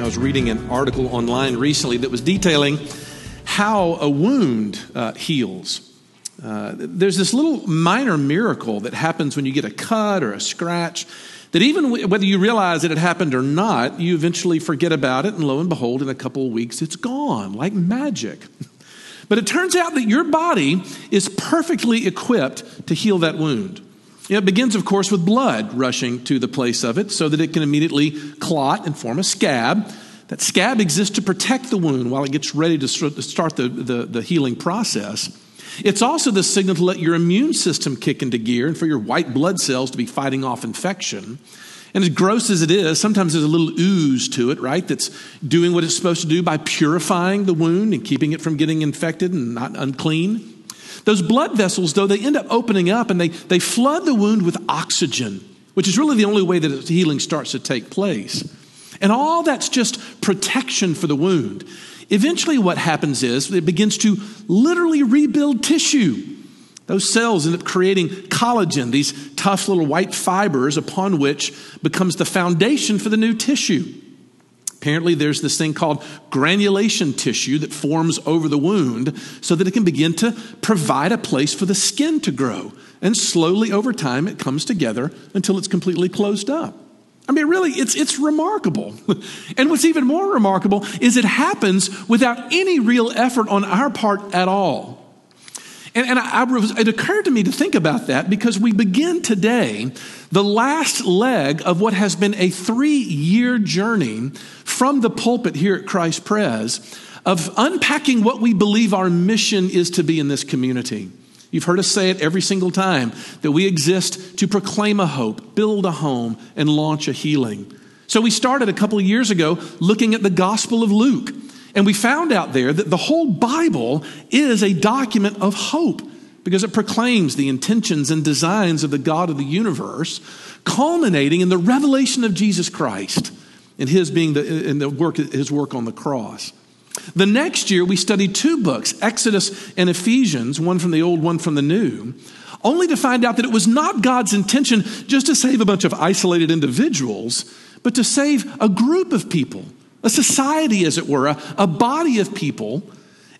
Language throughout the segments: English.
I was reading an article online recently that was detailing how a wound uh, heals. Uh, there's this little minor miracle that happens when you get a cut or a scratch that even whether you realize that it happened or not, you eventually forget about it, and lo and behold, in a couple of weeks, it's gone like magic. But it turns out that your body is perfectly equipped to heal that wound. It begins, of course, with blood rushing to the place of it so that it can immediately clot and form a scab. That scab exists to protect the wound while it gets ready to start the, the, the healing process. It's also the signal to let your immune system kick into gear and for your white blood cells to be fighting off infection. And as gross as it is, sometimes there's a little ooze to it, right? That's doing what it's supposed to do by purifying the wound and keeping it from getting infected and not unclean. Those blood vessels, though, they end up opening up and they, they flood the wound with oxygen, which is really the only way that healing starts to take place. And all that's just protection for the wound. Eventually, what happens is it begins to literally rebuild tissue. Those cells end up creating collagen, these tough little white fibers upon which becomes the foundation for the new tissue. Apparently, there's this thing called granulation tissue that forms over the wound so that it can begin to provide a place for the skin to grow. And slowly over time, it comes together until it's completely closed up. I mean, really, it's, it's remarkable. and what's even more remarkable is it happens without any real effort on our part at all. And, and I, I, it occurred to me to think about that because we begin today the last leg of what has been a three year journey from the pulpit here at Christ Pres of unpacking what we believe our mission is to be in this community. You've heard us say it every single time that we exist to proclaim a hope, build a home, and launch a healing. So we started a couple of years ago looking at the Gospel of Luke. And we found out there that the whole Bible is a document of hope because it proclaims the intentions and designs of the God of the universe, culminating in the revelation of Jesus Christ and his being the, in the work, his work on the cross. The next year, we studied two books, Exodus and Ephesians, one from the old, one from the new, only to find out that it was not God's intention just to save a bunch of isolated individuals, but to save a group of people, a society, as it were, a, a body of people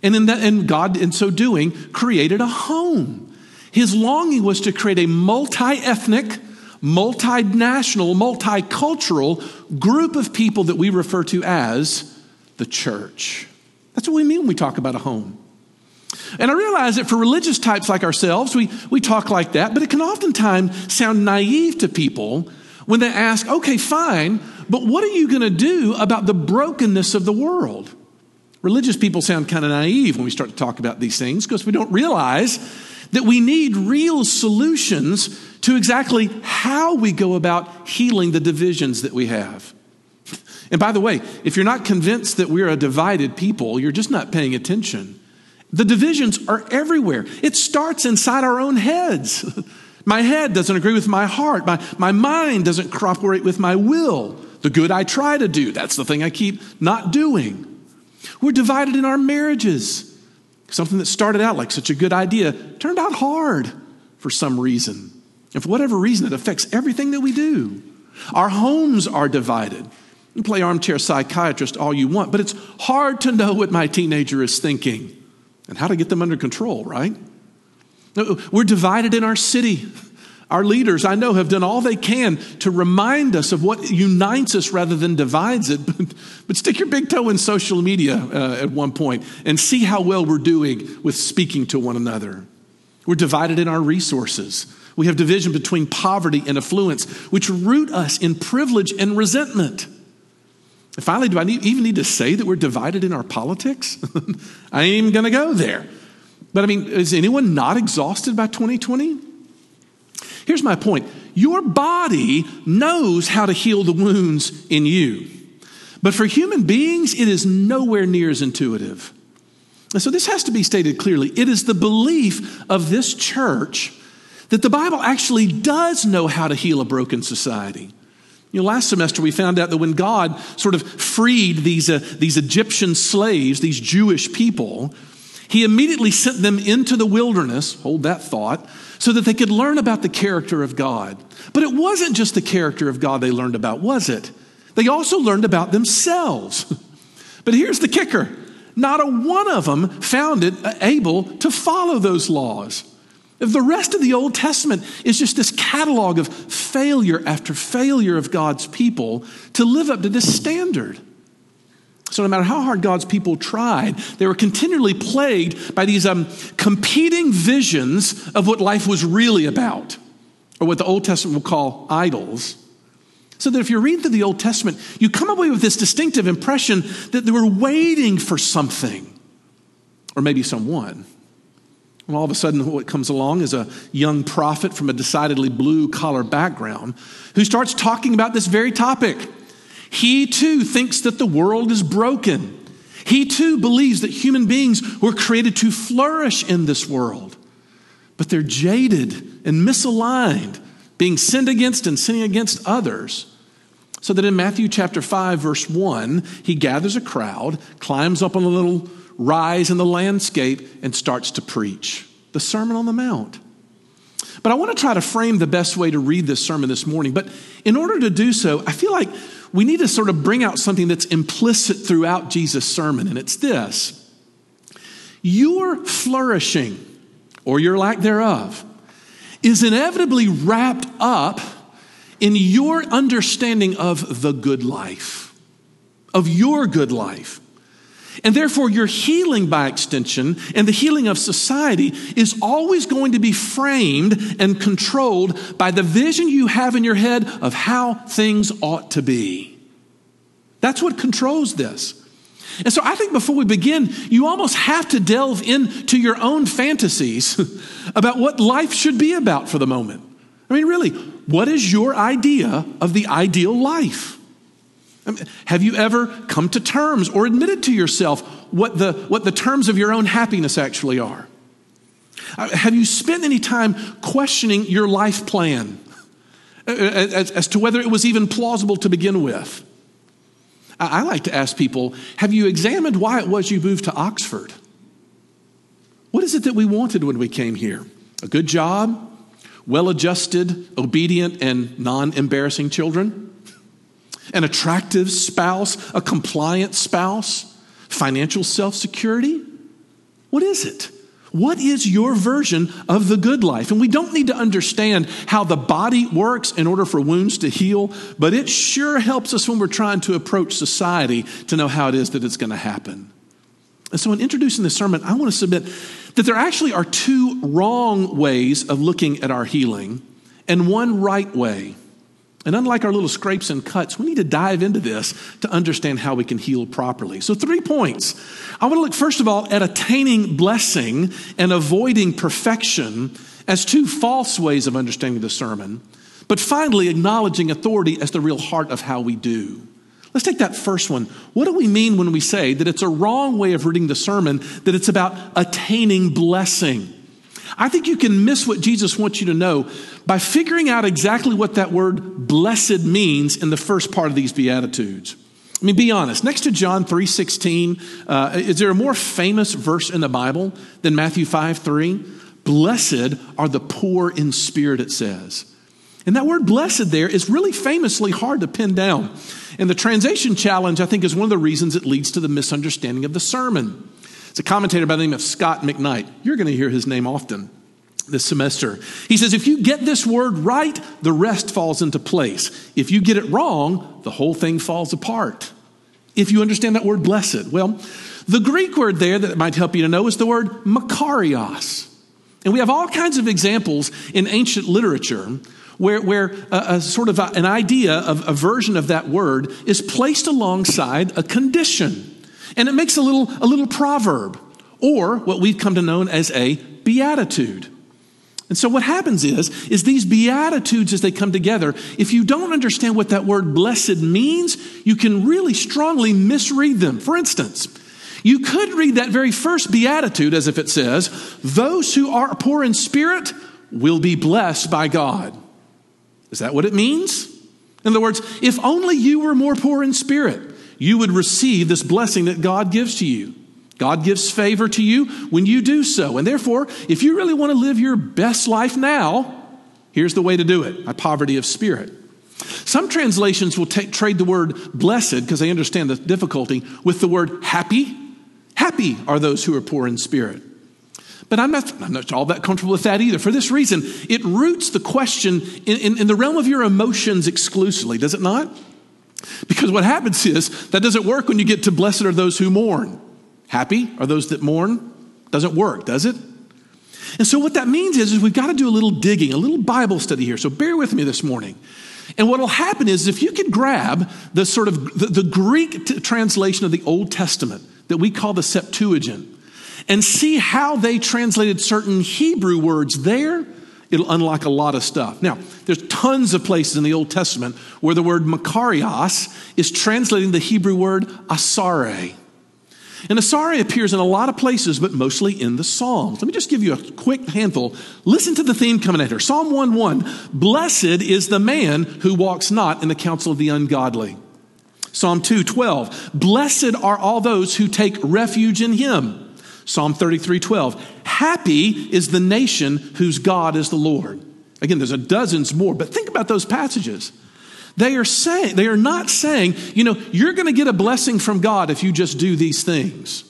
and, in that, and God, in so doing, created a home. His longing was to create a multi ethnic, multinational, multicultural group of people that we refer to as the church. That's what we mean when we talk about a home. And I realize that for religious types like ourselves, we, we talk like that, but it can oftentimes sound naive to people when they ask, okay, fine, but what are you going to do about the brokenness of the world? Religious people sound kind of naive when we start to talk about these things because we don't realize that we need real solutions to exactly how we go about healing the divisions that we have. And by the way, if you're not convinced that we're a divided people, you're just not paying attention. The divisions are everywhere. It starts inside our own heads. my head doesn't agree with my heart. My, my mind doesn't cooperate with my will. The good I try to do, that's the thing I keep not doing. We're divided in our marriages. Something that started out like such a good idea turned out hard for some reason. And for whatever reason, it affects everything that we do. Our homes are divided. You play armchair psychiatrist all you want, but it's hard to know what my teenager is thinking and how to get them under control, right? We're divided in our city. Our leaders, I know, have done all they can to remind us of what unites us rather than divides it. But, stick your big toe in social media uh, at one point and see how well we're doing with speaking to one another. We're divided in our resources. We have division between poverty and affluence, which root us in privilege and resentment. And finally, do I need, even need to say that we're divided in our politics? I ain't even going to go there. But I mean, is anyone not exhausted by 2020? Here's my point your body knows how to heal the wounds in you. But for human beings, it is nowhere near as intuitive. And so this has to be stated clearly. It is the belief of this church that the Bible actually does know how to heal a broken society. You know, last semester we found out that when God sort of freed these, uh, these Egyptian slaves, these Jewish people, he immediately sent them into the wilderness, hold that thought, so that they could learn about the character of God. But it wasn't just the character of God they learned about, was it? They also learned about themselves. But here's the kicker not a one of them found it able to follow those laws. The rest of the Old Testament is just this catalog of failure after failure of God's people to live up to this standard. So, no matter how hard God's people tried, they were continually plagued by these um, competing visions of what life was really about, or what the Old Testament will call idols. So that if you read through the Old Testament, you come away with this distinctive impression that they were waiting for something, or maybe someone. And all of a sudden, what comes along is a young prophet from a decidedly blue collar background who starts talking about this very topic. He too thinks that the world is broken. He too believes that human beings were created to flourish in this world, but they're jaded and misaligned being sinned against and sinning against others. So that in Matthew chapter 5, verse 1, he gathers a crowd, climbs up on a little rise in the landscape, and starts to preach the Sermon on the Mount. But I want to try to frame the best way to read this sermon this morning. But in order to do so, I feel like we need to sort of bring out something that's implicit throughout Jesus' sermon, and it's this Your flourishing, or your lack thereof, is inevitably wrapped up in your understanding of the good life, of your good life. And therefore, your healing by extension and the healing of society is always going to be framed and controlled by the vision you have in your head of how things ought to be. That's what controls this. And so I think before we begin, you almost have to delve into your own fantasies about what life should be about for the moment. I mean, really, what is your idea of the ideal life? I mean, have you ever come to terms or admitted to yourself what the, what the terms of your own happiness actually are? Uh, have you spent any time questioning your life plan uh, as, as to whether it was even plausible to begin with? I like to ask people Have you examined why it was you moved to Oxford? What is it that we wanted when we came here? A good job? Well adjusted, obedient, and non embarrassing children? An attractive spouse? A compliant spouse? Financial self security? What is it? What is your version of the good life? And we don't need to understand how the body works in order for wounds to heal, but it sure helps us when we're trying to approach society to know how it is that it's going to happen. And so, in introducing this sermon, I want to submit that there actually are two wrong ways of looking at our healing and one right way. And unlike our little scrapes and cuts, we need to dive into this to understand how we can heal properly. So, three points. I want to look, first of all, at attaining blessing and avoiding perfection as two false ways of understanding the sermon, but finally, acknowledging authority as the real heart of how we do. Let's take that first one. What do we mean when we say that it's a wrong way of reading the sermon, that it's about attaining blessing? I think you can miss what Jesus wants you to know by figuring out exactly what that word blessed means in the first part of these Beatitudes. I mean, be honest. Next to John 3.16, uh, is there a more famous verse in the Bible than Matthew 5 3? Blessed are the poor in spirit, it says. And that word blessed there is really famously hard to pin down. And the translation challenge, I think, is one of the reasons it leads to the misunderstanding of the sermon. It's a commentator by the name of Scot McKnight. You're going to hear his name often this semester. He says, if you get this word right, the rest falls into place. If you get it wrong, the whole thing falls apart. If you understand that word blessed, well, the Greek word there that might help you to know is the word makarios. And we have all kinds of examples in ancient literature where, where a, a sort of a, an idea of a version of that word is placed alongside a condition. And it makes a little, a little proverb, or what we've come to know as a beatitude. And so what happens is, is these beatitudes as they come together, if you don't understand what that word blessed means, you can really strongly misread them. For instance, you could read that very first beatitude as if it says, those who are poor in spirit will be blessed by God. Is that what it means? In other words, if only you were more poor in spirit, you would receive this blessing that God gives to you. God gives favor to you when you do so. And therefore, if you really want to live your best life now, here's the way to do it by poverty of spirit. Some translations will take, trade the word blessed because they understand the difficulty with the word happy. Happy are those who are poor in spirit. But I'm not, I'm not all that comfortable with that either. For this reason, it roots the question in, in, in the realm of your emotions exclusively, does it not? Because what happens is that doesn't work when you get to blessed are those who mourn. Happy are those that mourn. Doesn't work, does it? And so what that means is, is we've got to do a little digging, a little Bible study here. So bear with me this morning. And what will happen is if you could grab the sort of the, the Greek t- translation of the Old Testament that we call the Septuagint and see how they translated certain Hebrew words there, it'll unlock a lot of stuff. Now, there's tons of places in the Old Testament where the word makarios is translating the Hebrew word asare. And Asari appears in a lot of places, but mostly in the Psalms. Let me just give you a quick handful. Listen to the theme coming at her. Psalm 1 1 Blessed is the man who walks not in the counsel of the ungodly. Psalm 2 12 Blessed are all those who take refuge in him. Psalm 33 12 Happy is the nation whose God is the Lord. Again, there's a dozens more, but think about those passages. They are saying, they are not saying, you know, you're going to get a blessing from God if you just do these things.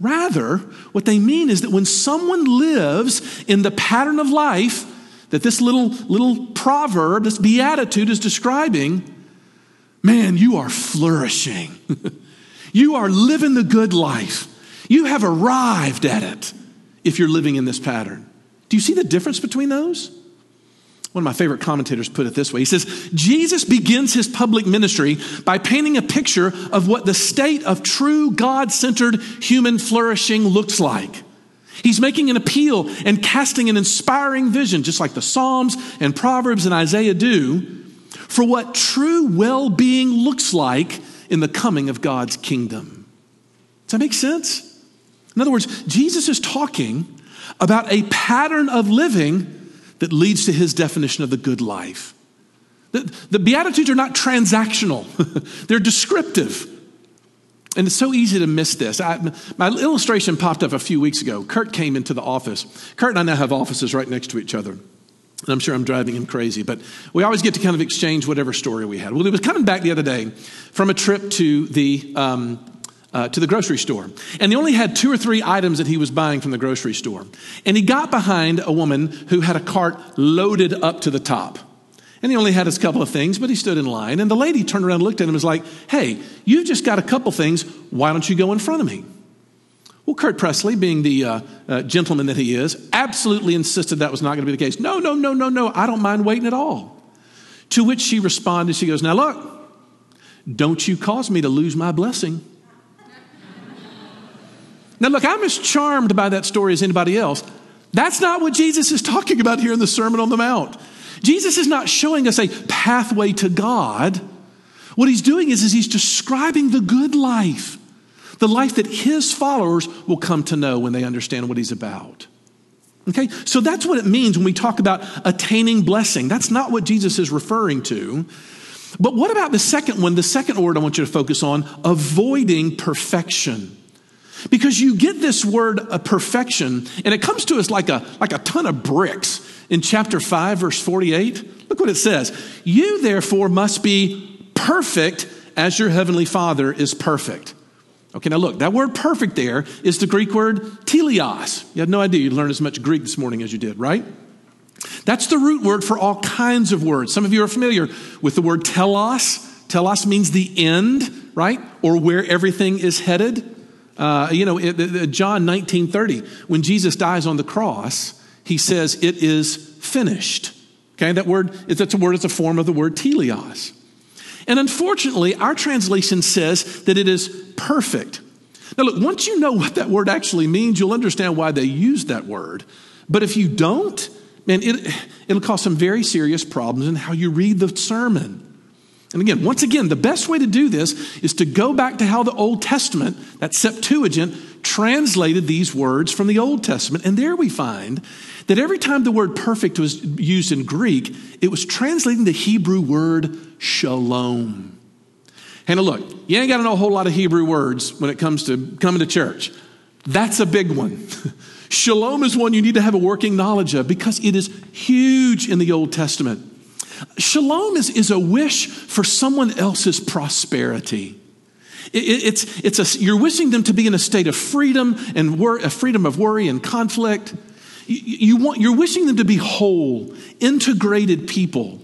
Rather, what they mean is that when someone lives in the pattern of life that this little, little proverb, this beatitude is describing, man, you are flourishing. you are living the good life. You have arrived at it if you're living in this pattern. Do you see the difference between those? One of my favorite commentators put it this way. He says, Jesus begins his public ministry by painting a picture of what the state of true God centered human flourishing looks like. He's making an appeal and casting an inspiring vision, just like the Psalms and Proverbs and Isaiah do, for what true well being looks like in the coming of God's kingdom. Does that make sense? In other words, Jesus is talking about a pattern of living that leads to his definition of the good life. The, the Beatitudes are not transactional, they're descriptive. And it's so easy to miss this. I, my illustration popped up a few weeks ago. Kurt came into the office. Kurt and I now have offices right next to each other. And I'm sure I'm driving him crazy, but we always get to kind of exchange whatever story we had. Well, he was coming back the other day from a trip to the um, uh, to the grocery store. And he only had two or three items that he was buying from the grocery store. And he got behind a woman who had a cart loaded up to the top. And he only had his couple of things, but he stood in line. And the lady turned around and looked at him and was like, Hey, you've just got a couple things. Why don't you go in front of me? Well, Kurt Presley, being the uh, uh, gentleman that he is, absolutely insisted that was not going to be the case. No, no, no, no, no. I don't mind waiting at all. To which she responded, She goes, Now look, don't you cause me to lose my blessing. Now, look, I'm as charmed by that story as anybody else. That's not what Jesus is talking about here in the Sermon on the Mount. Jesus is not showing us a pathway to God. What he's doing is, is he's describing the good life, the life that his followers will come to know when they understand what he's about. Okay, so that's what it means when we talk about attaining blessing. That's not what Jesus is referring to. But what about the second one, the second word I want you to focus on avoiding perfection? Because you get this word of perfection, and it comes to us like a, like a ton of bricks. In chapter 5, verse 48, look what it says. You therefore must be perfect as your heavenly Father is perfect. Okay, now look, that word perfect there is the Greek word teleios. You had no idea you learned as much Greek this morning as you did, right? That's the root word for all kinds of words. Some of you are familiar with the word telos. Telos means the end, right? Or where everything is headed. Uh, you know, it, it, John 19 30, when Jesus dies on the cross, he says, It is finished. Okay, that word, is that's a word, it's a form of the word teleios. And unfortunately, our translation says that it is perfect. Now, look, once you know what that word actually means, you'll understand why they use that word. But if you don't, man, it, it'll cause some very serious problems in how you read the sermon. And again, once again, the best way to do this is to go back to how the Old Testament, that Septuagint, translated these words from the Old Testament. And there we find that every time the word perfect was used in Greek, it was translating the Hebrew word shalom. Now look, you ain't got to know a whole lot of Hebrew words when it comes to coming to church. That's a big one. Shalom is one you need to have a working knowledge of because it is huge in the Old Testament. Shalom is, is a wish for someone else's prosperity. It, it's, it's a, you're wishing them to be in a state of freedom and wor- a freedom of worry and conflict. You, you want, you're wishing them to be whole, integrated people.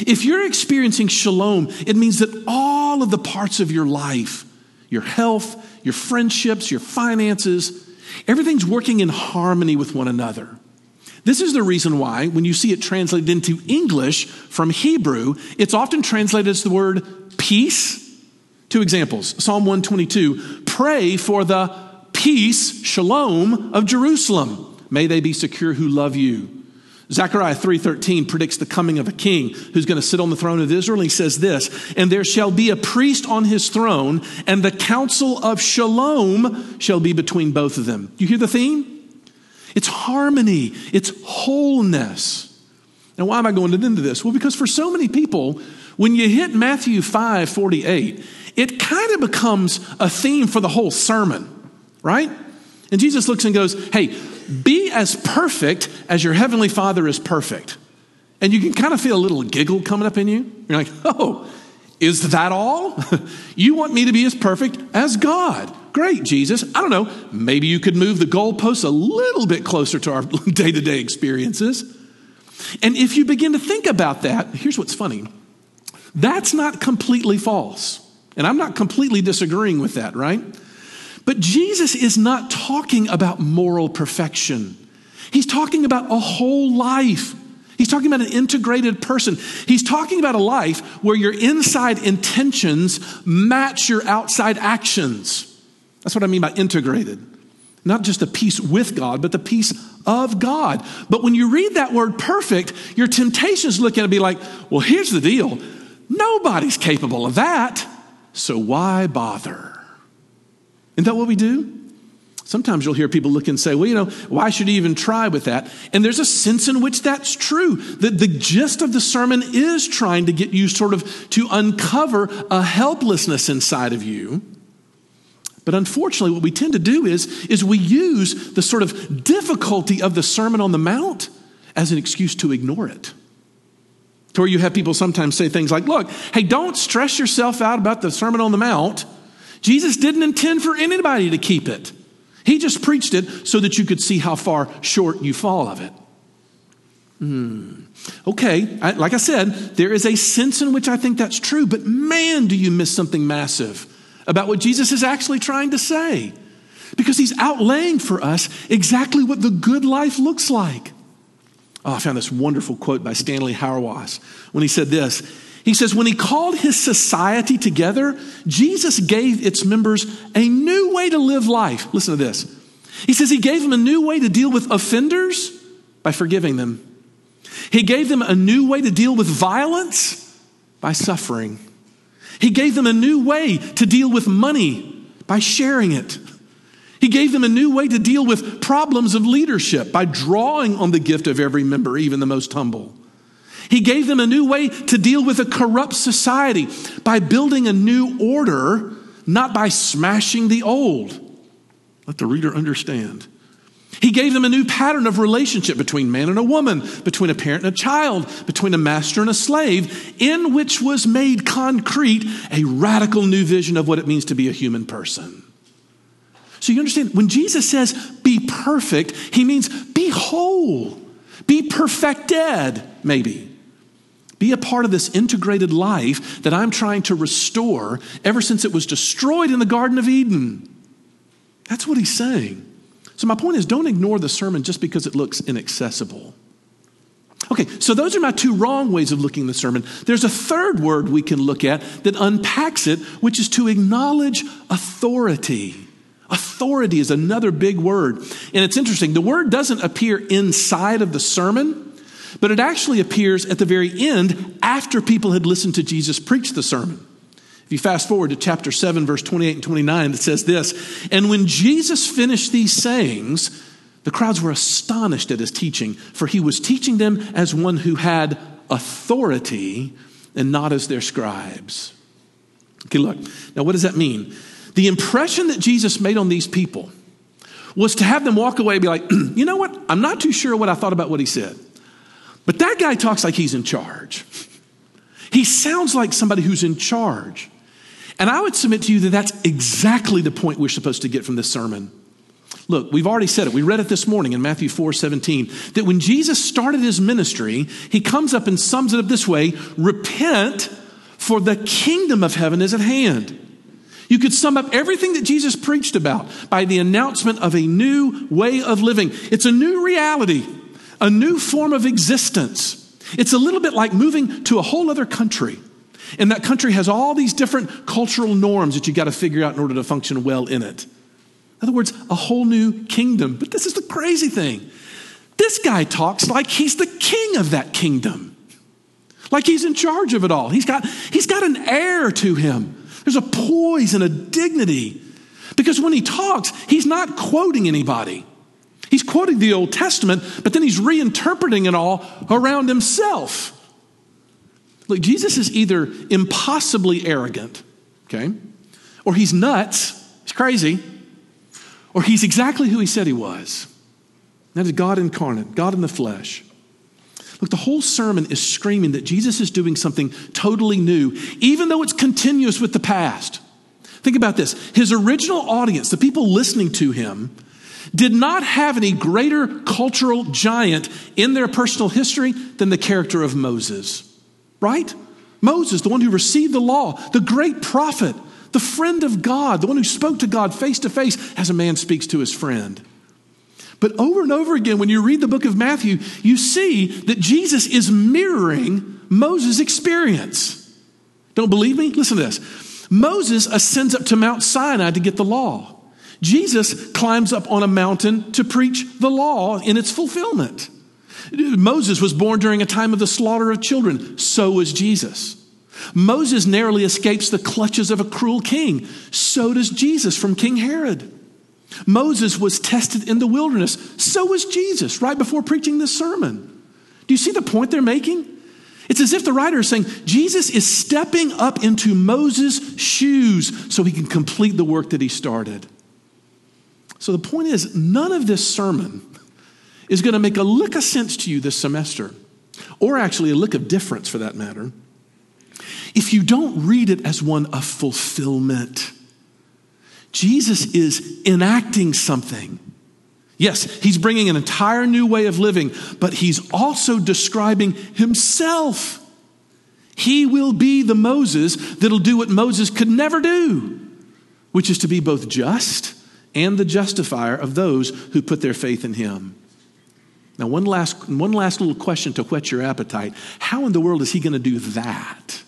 If you're experiencing shalom, it means that all of the parts of your life, your health, your friendships, your finances, everything's working in harmony with one another. This is the reason why, when you see it translated into English from Hebrew, it's often translated as the word peace. Two examples Psalm 122 pray for the peace, shalom of Jerusalem. May they be secure who love you. Zechariah 3:13 predicts the coming of a king who's going to sit on the throne of Israel. He says this, "And there shall be a priest on his throne, and the counsel of shalom shall be between both of them." You hear the theme? It's harmony, it's wholeness. Now, why am I going into this? Well, because for so many people, when you hit Matthew 5 48, it kind of becomes a theme for the whole sermon, right? And Jesus looks and goes, Hey, be as perfect as your heavenly Father is perfect. And you can kind of feel a little giggle coming up in you. You're like, Oh, is that all? you want me to be as perfect as God? Great, Jesus. I don't know. Maybe you could move the goalposts a little bit closer to our day to day experiences. And if you begin to think about that, here's what's funny that's not completely false. And I'm not completely disagreeing with that, right? But Jesus is not talking about moral perfection. He's talking about a whole life. He's talking about an integrated person. He's talking about a life where your inside intentions match your outside actions. That's what I mean by integrated. Not just the peace with God, but the peace of God. But when you read that word perfect, your temptation is looking and be like, well, here's the deal. Nobody's capable of that. So why bother? Isn't that what we do? Sometimes you'll hear people look and say, well, you know, why should you even try with that? And there's a sense in which that's true. That the gist of the sermon is trying to get you sort of to uncover a helplessness inside of you but unfortunately, what we tend to do is, is we use the sort of difficulty of the Sermon on the Mount as an excuse to ignore it. To where you have people sometimes say things like, look, hey, don't stress yourself out about the Sermon on the Mount. Jesus didn't intend for anybody to keep it. He just preached it so that you could see how far short you fall of it. Hmm. Okay, I, like I said, there is a sense in which I think that's true, but man, do you miss something massive about what Jesus is actually trying to say because he's outlaying for us exactly what the good life looks like. Oh, I found this wonderful quote by Stanley Hauerwas when he said this. He says, When he called his society together, Jesus gave its members a new way to live life. Listen to this. He says he gave them a new way to deal with offenders by forgiving them. He gave them a new way to deal with violence by suffering. He gave them a new way to deal with money by sharing it. He gave them a new way to deal with problems of leadership by drawing on the gift of every member, even the most humble. He gave them a new way to deal with a corrupt society by building a new order, not by smashing the old. Let the reader understand. He gave them a new pattern of relationship between man and a woman, between a parent and a child, between a master and a slave, in which was made concrete a radical new vision of what it means to be a human person. So you understand, when Jesus says be perfect, he means be whole, be perfected, maybe. Be a part of this integrated life that I'm trying to restore ever since it was destroyed in the Garden of Eden. That's what he's saying. So, my point is don't ignore the sermon just because it looks inaccessible. Okay, so those are my two wrong ways of looking at the sermon. There's a third word we can look at that unpacks it, which is to acknowledge authority. Authority is another big word. And it's interesting, the word doesn't appear inside of the sermon, but it actually appears at the very end after people had listened to Jesus preach the sermon. If you fast forward to chapter 7, verse 28 and 29, it says this And when Jesus finished these sayings, the crowds were astonished at his teaching, for he was teaching them as one who had authority and not as their scribes. Okay, look. Now, what does that mean? The impression that Jesus made on these people was to have them walk away and be like, you know what? I'm not too sure what I thought about what he said, but that guy talks like he's in charge. He sounds like somebody who's in charge. And I would submit to you that that's exactly the point we're supposed to get from this sermon. Look, we've already said it. We read it this morning in Matthew 4 17, that when Jesus started his ministry, he comes up and sums it up this way Repent, for the kingdom of heaven is at hand. You could sum up everything that Jesus preached about by the announcement of a new way of living. It's a new reality, a new form of existence. It's a little bit like moving to a whole other country. And that country has all these different cultural norms that you got to figure out in order to function well in it. In other words, a whole new kingdom. But this is the crazy thing. This guy talks like he's the king of that kingdom. Like he's in charge of it all. He's got, he's got an air to him. There's a poise and a dignity. Because when he talks, he's not quoting anybody. He's quoting the Old Testament, but then he's reinterpreting it all around himself. Look, Jesus is either impossibly arrogant, okay, or he's nuts, he's crazy, or he's exactly who he said he was. That is God incarnate, God in the flesh. Look, the whole sermon is screaming that Jesus is doing something totally new, even though it's continuous with the past. Think about this. His original audience, the people listening to him, did not have any greater cultural giant in their personal history than the character of Moses, right? Moses, the one who received the law, the great prophet, the friend of God, the one who spoke to God face to face as a man speaks to his friend. But over and over again, when you read the book of Matthew, you see that Jesus is mirroring Moses' experience. Don't believe me? Listen to this. Moses ascends up to Mount Sinai to get the law. Jesus climbs up on a mountain to preach the law in its fulfillment. Moses was born during a time of the slaughter of children. So was Jesus. Moses narrowly escapes the clutches of a cruel king. So does Jesus from King Herod. Moses was tested in the wilderness. So was Jesus right before preaching this sermon. Do you see the point they're making? It's as if the writer is saying Jesus is stepping up into Moses' shoes so he can complete the work that he started. So the point is, none of this sermon is going to make a lick of sense to you this semester, or actually a lick of difference for that matter, if you don't read it as one of fulfillment. Jesus is enacting something. Yes, he's bringing an entire new way of living, but he's also describing himself. He will be the Moses that'll do what Moses could never do, which is to be both just and the justifier of those who put their faith in him. Now, one last, one last little question to whet your appetite. How in the world is he going to do that?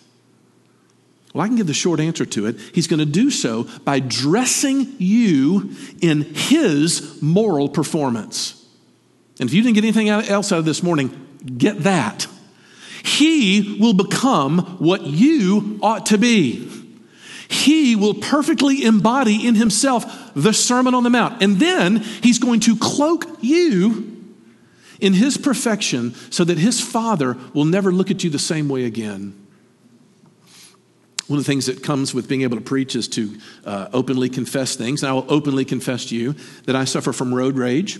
Well, I can give the short answer to it. He's going to do so by dressing you in his moral performance. And if you didn't get anything else out of this morning, get that. He will become what you ought to be. He will perfectly embody in himself the Sermon on the Mount. And then he's going to cloak you in his perfection so that his Father will never look at you the same way again. One of the things that comes with being able to preach is to uh, openly confess things. And I will openly confess to you that I suffer from road rage.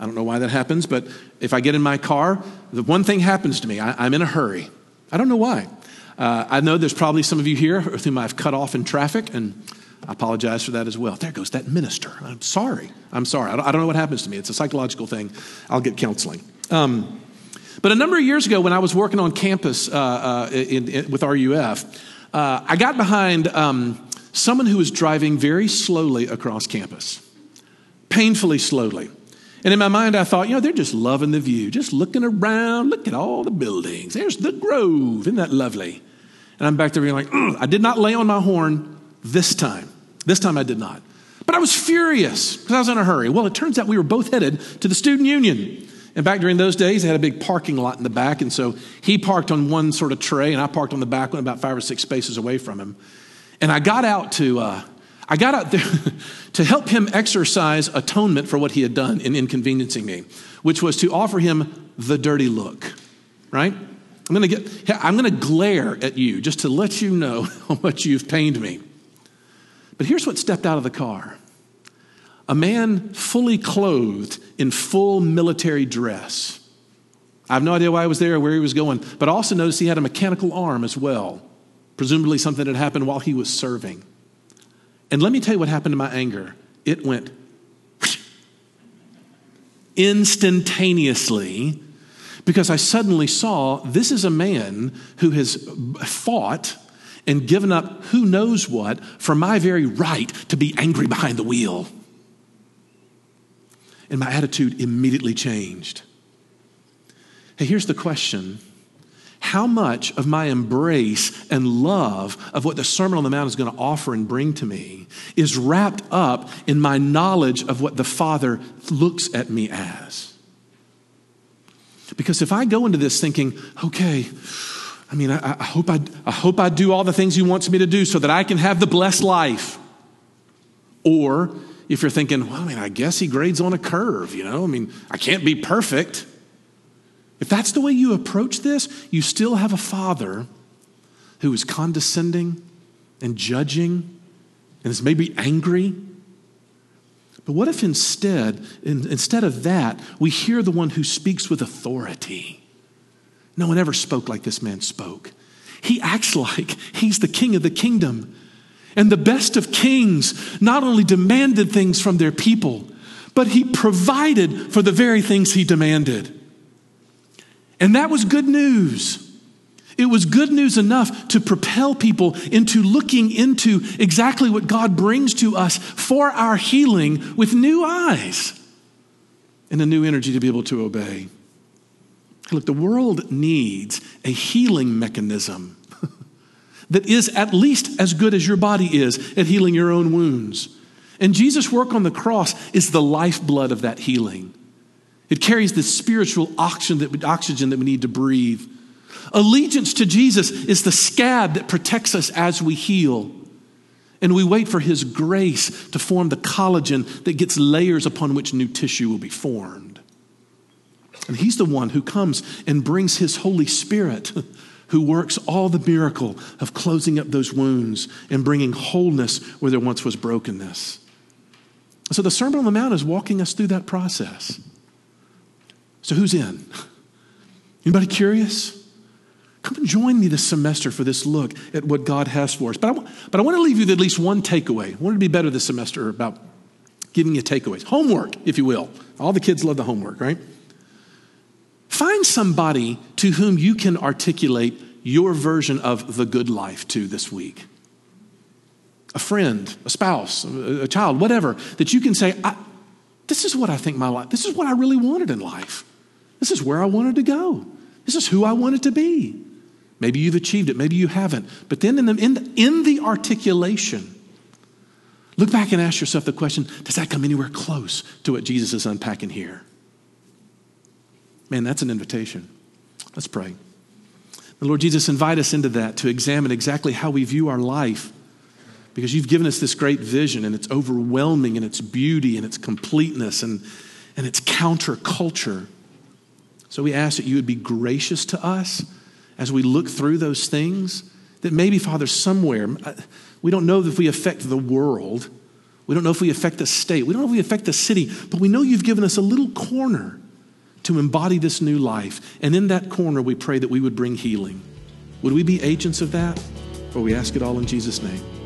I don't know why that happens, but if I get in my car, the one thing happens to me I, am in a hurry. I don't know why. Uh, I know there's probably some of you here with whom I've cut off in traffic, and I apologize for that as well. There goes that minister. I'm sorry. I'm sorry. I don't, I don't know what happens to me. It's a psychological thing. I'll get counseling. Um, but a number of years ago, when I was working on campus uh, uh, in, in, with RUF, uh, I got behind um, someone who was driving very slowly across campus, painfully slowly. And in my mind, I thought, you know, they're just loving the view, just looking around, look at all the buildings. There's the grove. Isn't that lovely? And I'm back there being like, I did not lay on my horn this time. This time I did not. But I was furious because I was in a hurry. Well, it turns out we were both headed to the student union. And back during those days, they had a big parking lot in the back. And so he parked on one sort of tray, and I parked on the back one about five or six spaces away from him. And I got out to, uh, I got out there to help him exercise atonement for what he had done in inconveniencing me, which was to offer him the dirty look, right? I'm gonna get, I'm gonna glare at you just to let you know how much you've pained me. But here's what stepped out of the car a man fully clothed in full military dress. I have no idea why he was there or where he was going, but I also noticed he had a mechanical arm as well, presumably something that happened while he was serving. And let me tell you what happened to my anger. It went instantaneously because I suddenly saw this is a man who has fought and given up who knows what for my very right to be angry behind the wheel. And my attitude immediately changed. Hey, here's the question How much of my embrace and love of what the Sermon on the Mount is going to offer and bring to me is wrapped up in my knowledge of what the Father looks at me as? Because if I go into this thinking, okay, I mean, I, I, hope I, I hope I do all the things he wants me to do so that I can have the blessed life. Or if you're thinking, well, I mean, I guess he grades on a curve, you know? I mean, I can't be perfect. If that's the way you approach this, you still have a father who is condescending and judging and is maybe angry. But what if instead, in, instead of that, we hear the one who speaks with authority? No one ever spoke like this man spoke. He acts like he's the king of the kingdom. And the best of kings not only demanded things from their people, but he provided for the very things he demanded. And that was good news. It was good news enough to propel people into looking into exactly what God brings to us for our healing with new eyes and a new energy to be able to obey. Look, the world needs a healing mechanism that is at least as good as your body is at healing your own wounds. And Jesus' work on the cross is the lifeblood of that healing. It carries the spiritual oxygen that, oxygen that we need to breathe. Allegiance to Jesus is the scab that protects us as we heal. And we wait for his grace to form the collagen that gets layers upon which new tissue will be formed. And he's the one who comes and brings his Holy Spirit, who works all the miracle of closing up those wounds and bringing wholeness where there once was brokenness. So the Sermon on the Mount is walking us through that process. So who's in? Anybody curious? Come and join me this semester for this look at what God has for us. But I, but I want to leave you with at least one takeaway. I want to be better this semester about giving you takeaways. Homework, if you will. All the kids love the homework, right? Find somebody to whom you can articulate your version of the good life to this week. A friend, a spouse, a child, whatever, that you can say, This is what I think my life, this is what I really wanted in life. This is where I wanted to go. This is who I wanted to be. Maybe you've achieved it, maybe you haven't. But then in the, in the, in the articulation, look back and ask yourself the question does that come anywhere close to what Jesus is unpacking here? Man, that's an invitation. Let's pray. The Lord Jesus, invite us into that to examine exactly how we view our life because you've given us this great vision and it's overwhelming in its beauty and its completeness and, and its counterculture. So we ask that you would be gracious to us as we look through those things. That maybe, Father, somewhere, uh, we don't know if we affect the world. We don't know if we affect the state. We don't know if we affect the city, but we know you've given us a little corner to embody this new life. And in that corner, we pray that we would bring healing. Would we be agents of that? Or we ask it all in Jesus' name.